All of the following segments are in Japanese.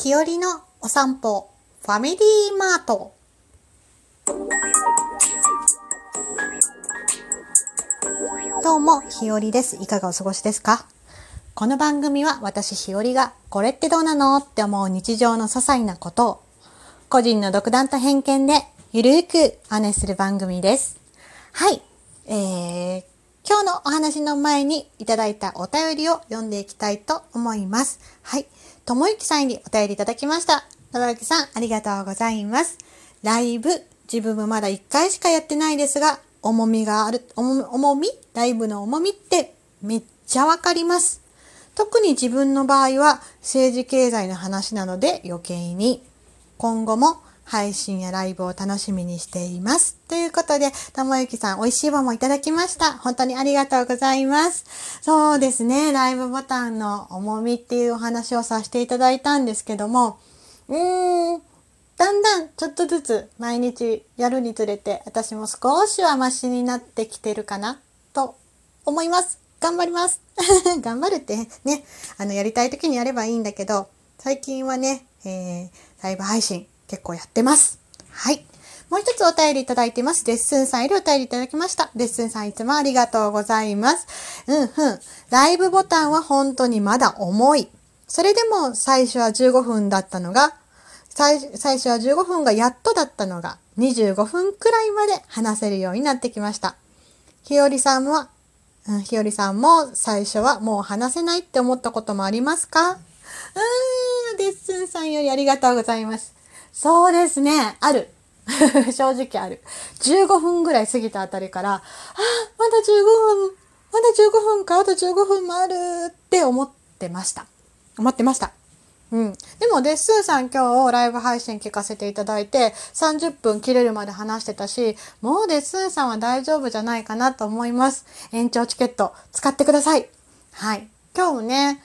日和のお散歩、ファミリーマート。どうも、日和です。いかがお過ごしですか？この番組は私日和がこれってどうなのって思う日常の些細なことを個人の独断と偏見でゆるーくお話しする番組です。はい。えー、今日のお話の前にいただいたお便りを読んでいきたいと思います。はい。ともゆきさんにお便りいただきました。ともゆきさん、ありがとうございます。ライブ、自分もまだ1回しかやってないですが、重みがある、重重み？ライブの重みってめっちゃわかります。特に自分の場合は政治経済の話なので余計に今後も配信やライブを楽しみにしています。ということで、ともゆきさん、美味しい棒もいただきました。本当にありがとうございます。そうですね、ライブボタンの重みっていうお話をさせていただいたんですけども、うーん、だんだんちょっとずつ毎日やるにつれて、私も少しはマシになってきてるかな、と思います。頑張ります。頑張るってね、あの、やりたい時にやればいいんだけど、最近はね、えー、ライブ配信結構やってます。はい。もう一つお便りいただいてます。レッスンさんよりお便りいただきました。レッスンさんいつもありがとうございます。うんうん。ライブボタンは本当にまだ重い。それでも最初は15分だったのが、最最初は15分がやっとだったのが、25分くらいまで話せるようになってきました。ひよりさんは、うん、ひよりさんも最初はもう話せないって思ったこともありますか？うーん、レッスンさんよりありがとうございます。そうですね、ある。正直ある。15分ぐらい過ぎたあたりから、あ、まだ15分、まだ15分か、あと15分もあるって思ってました。思ってました。うん。でも、デッスンさん今日ライブ配信聞かせていただいて、30分切れるまで話してたし、もうデッスンさんは大丈夫じゃないかなと思います。延長チケット使ってください。はい。今日もね、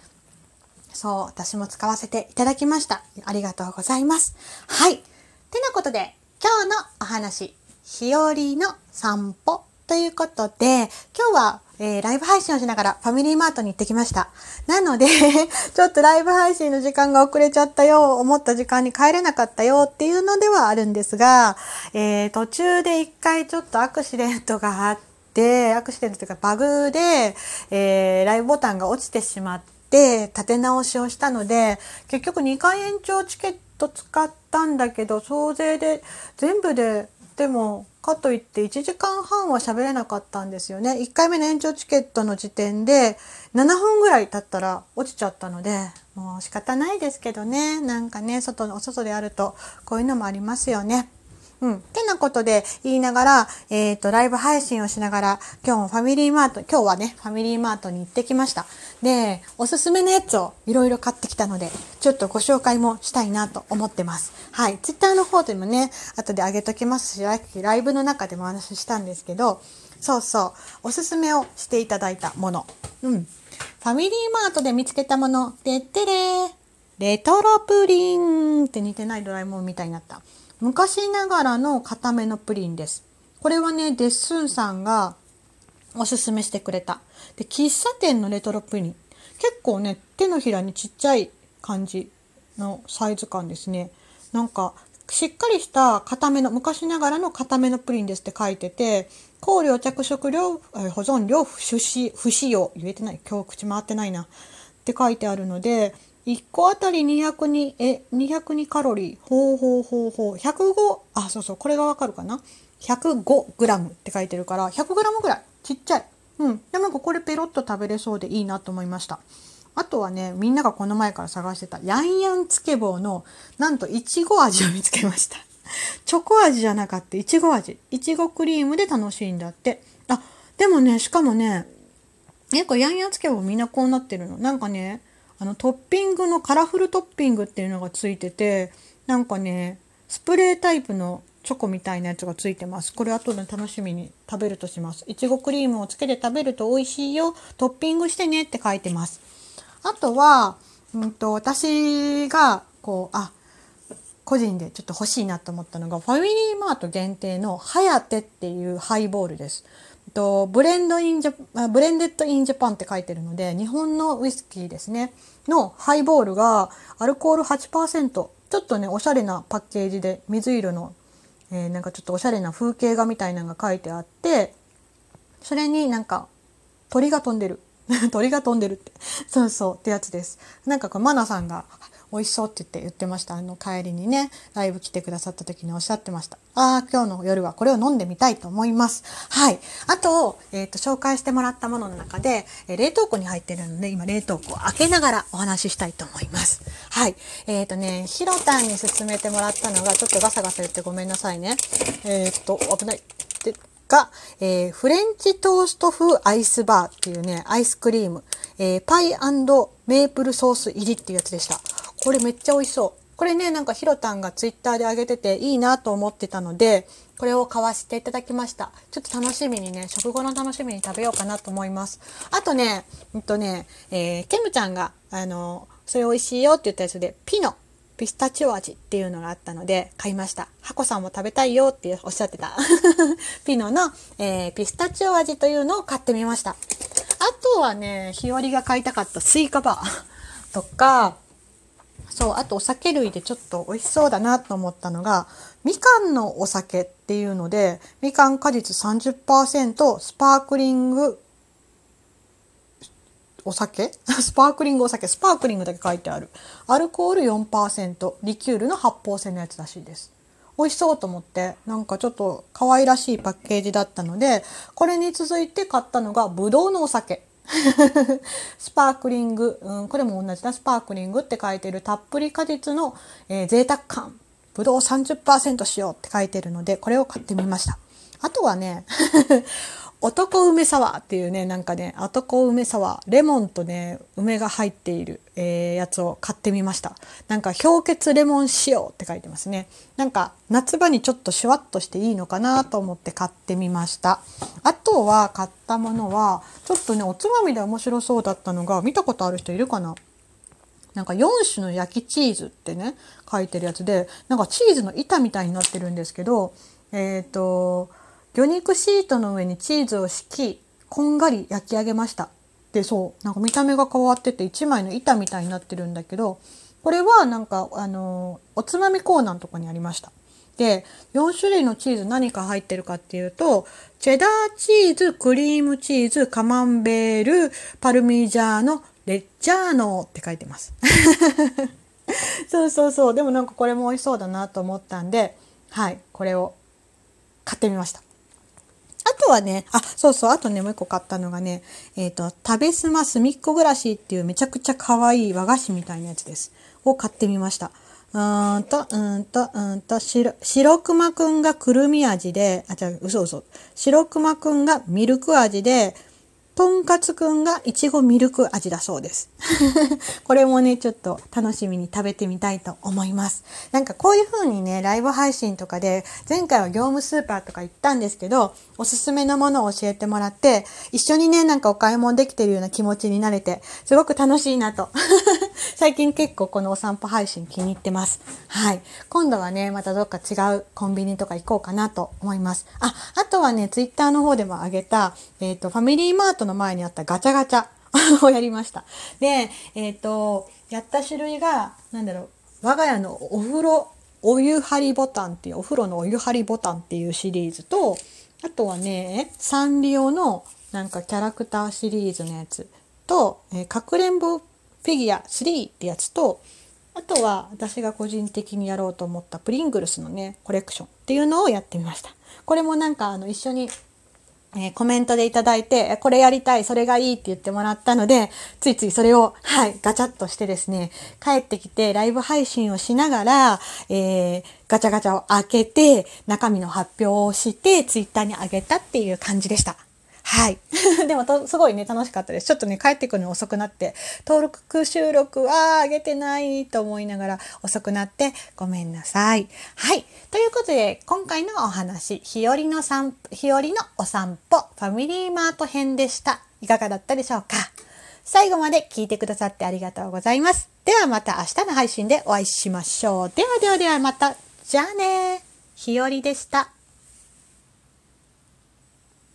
そう、私も使わせていただきました。ありがとうございます。はい。てなことで、今日のお話、日和の散歩ということで、今日は、えー、ライブ配信をしながらファミリーマートに行ってきました。なので、ちょっとライブ配信の時間が遅れちゃったよ、思った時間に帰れなかったよっていうのではあるんですが、えー、途中で一回ちょっとアクシデントがあって、アクシデントというかバグで、えー、ライブボタンが落ちてしまって、立て直しをしたので、結局2回延長チケット使ったんだけど、総勢で全部で、でも、かといって1時間半は喋れなかったんですよね。1回目の延長チケットの時点で7分ぐらい経ったら落ちちゃったので、もう仕方ないですけどね。なんかね、外の、お外であるとこういうのもありますよね。うん。てなことで言いながら、えっ、と、ライブ配信をしながら、今日もファミリーマート、今日はね、ファミリーマートに行ってきました。で、おすすめのやつをいろいろ買ってきたので、ちょっとご紹介もしたいなと思ってます。はい。ツイッターの方でもね、後で上げときますし、ライブの中でもお話ししたんですけど、そうそう、おすすめをしていただいたもの。うん。ファミリーマートで見つけたもの、でってれー。レトロプリンって似てないドラえもんみたいになった。昔ながらの固めのプリンです。これはね、デッスンさんがおすすめしてくれた。で、喫茶店のレトロプリン。結構ね、手のひらにちっちゃい感じのサイズ感ですね。なんか、しっかりした固めの、昔ながらの固めのプリンですって書いてて、香料、着色料、保存料、不使不使用。言えてない。今日口回ってないな。って書いてあるので、1個あたり202、え、202カロリー。ほうほうほうほう。105、あ、そうそう、これがわかるかな ?105 グラムって書いてるから、100グラムぐらい。ちっちゃい。うん。でもなんかこれペロッと食べれそうでいいなと思いました。あとはね、みんながこの前から探してた、ヤンヤンつけ棒の、なんと、いちご味を見つけました。チョコ味じゃなかった、いちご味。いちごクリームで楽しいんだって。あ、でもね、しかもね、結構ヤンヤンつけ棒みんなこうなってるの？なんかね、あのトッピングのカラフルトッピングっていうのがついててなんかねスプレータイプのチョコみたいなやつがついてます。これ後で楽しみに食べるとします。いちごクリームをつけて食べると美味しいよ。トッピングしてねって書いてます。あとは、うんと、私がこうあ個人でちょっと欲しいなと思ったのがファミリーマート限定のハヤテっていうハイボールです。と Blend in Ja Blended in Japan って書いてるので日本のウイスキーですね。のハイボールがアルコール8%ちょっとねおしゃれなパッケージで水色の、えー、なんかちょっとおしゃれな風景画みたいなのが書いてあってそれになんか鳥が飛んでる。鳥が飛んでるって。そうそうってやつです。なんかこうマナさんが美味しそうって言って言ってました。あの帰りにねライブ来てくださった時におっしゃってました。ああ今日の夜はこれを飲んでみたいと思います。はい。あと,、えーと、紹介してもらったものの中で、え冷凍庫に入ってるので今冷凍庫を開けながらお話ししたいと思います。はい。えっ、ー、とねひろたんに勧めてもらったのがちょっとガサガサ言ってごめんなさいね。えっ、ー、と危ない。が、えー、フレンチトースト風アイスバーっていうね、アイスクリーム、えー、パイメープルソース入りっていうやつでした。これめっちゃ美味しそう。これね、なんかひろたんがツイッターで上げてていいなと思ってたので、これを買わせていただきました。ちょっと楽しみにね、食後の楽しみに食べようかなと思います。あとね、うんとね、えー、ケムちゃんが、あの、それ美味しいよって言ったやつで、ピノピスタチオ味っていうのがあったので買いました。ハコさんも食べたいよっておっしゃってた。ピノの、えー、ピスタチオ味というのを買ってみました。あとはね、日和が買いたかったスイカバーとか、そう、あとお酒類でちょっと美味しそうだなと思ったのが、みかんのお酒っていうので、みかん果実30%、スパークリングお酒？スパークリングお酒、スパークリングだけ書いてある。アルコール4%、リキュールの発泡性のやつらしいです。美味しそうと思って、なんかちょっと可愛らしいパッケージだったので、これに続いて買ったのが、ブドウのお酒。スパークリング、うん、これも同じだ、スパークリングって書いてるたっぷり果実の、えー、贅沢感。ブドウ30%しようって書いてるので、これを買ってみました。あとはね男梅サワーっていうね、なんかね、男梅サワー、レモンとね、梅が入っている、えー、やつを買ってみました。なんか氷結レモン塩って書いてますね。なんか夏場にちょっとシュワッとしていいのかなと思って買ってみました。あとは買ったものは、ちょっとね、おつまみで面白そうだったのが、見たことある人いるかな？なんか4種の焼きチーズってね、書いてるやつで、なんかチーズの板みたいになってるんですけど、えっ、ー、と、魚肉シートの上にチーズを敷き、こんがり焼き上げました。で、そう、なんか見た目が変わってて1枚の板みたいになってるんだけど、これはなんか、あの、おつまみコーナーのとこにありました。で、4種類のチーズ何か入ってるかっていうと、チェダーチーズ、クリームチーズ、カマンベール、パルミジャーノ、レッジャーノって書いてます。そうそうそう。でもなんかこれも美味しそうだなと思ったんで、はい、これを買ってみました。あとはね、あ、そうそう、あとね、もう一個買ったのがね、えっ、ー、と、食べすますみっこ暮らしっていうめちゃくちゃ可愛い和菓子みたいなやつです。を買ってみました。うーんと、うんと、うんと、白、白熊くんがくるみ味で、あ、じゃ嘘嘘。白熊くんがミルク味で、とんかつくんがいちごミルク味だそうです。これもね、ちょっと楽しみに食べてみたいと思います。なんかこういう風にね、ライブ配信とかで、前回は業務スーパーとか行ったんですけど、おすすめのものを教えてもらって、一緒にね、なんかお買い物できてるような気持ちになれて、すごく楽しいなと。最近結構このお散歩配信気に入ってます。はい。今度はね、またどっか違うコンビニとか行こうかなと思います。あ、あとはね、ツイッターの方でもあげた、えっ、ー、と、ファミリーマートトの前にあったガチャガチャ をやりました。で、えっ、ー、と、やった種類が、なんだろう、我が家のお風呂、お湯張りボタンっていう、お風呂のお湯張りボタンっていうシリーズと、あとはね、サンリオのなんかキャラクターシリーズのやつと、え、かくれんぼフィギュア3ってやつと、あとは私が個人的にやろうと思ったプリングルスのね、コレクションっていうのをやってみました。これもなんかあの一緒にえー、コメントでいただいて、これやりたい、それがいいって言ってもらったので、ついついそれを、はい、ガチャッとしてですね、帰ってきてライブ配信をしながら、えー、ガチャガチャを開けて、中身の発表をして、ツイッターに上げたっていう感じでした。はい。でもすごいね、楽しかったです。ちょっとね、帰ってくるの遅くなって、登録収録は上げてないと思いながら遅くなってごめんなさい。はい。ということで、今回のお話、日和の散歩日和のお散歩、ファミリーマート編でした。いかがだったでしょうか？最後まで聞いてくださってありがとうございます。ではまた明日の配信でお会いしましょう。ではではではまた。じゃあね。日和でした。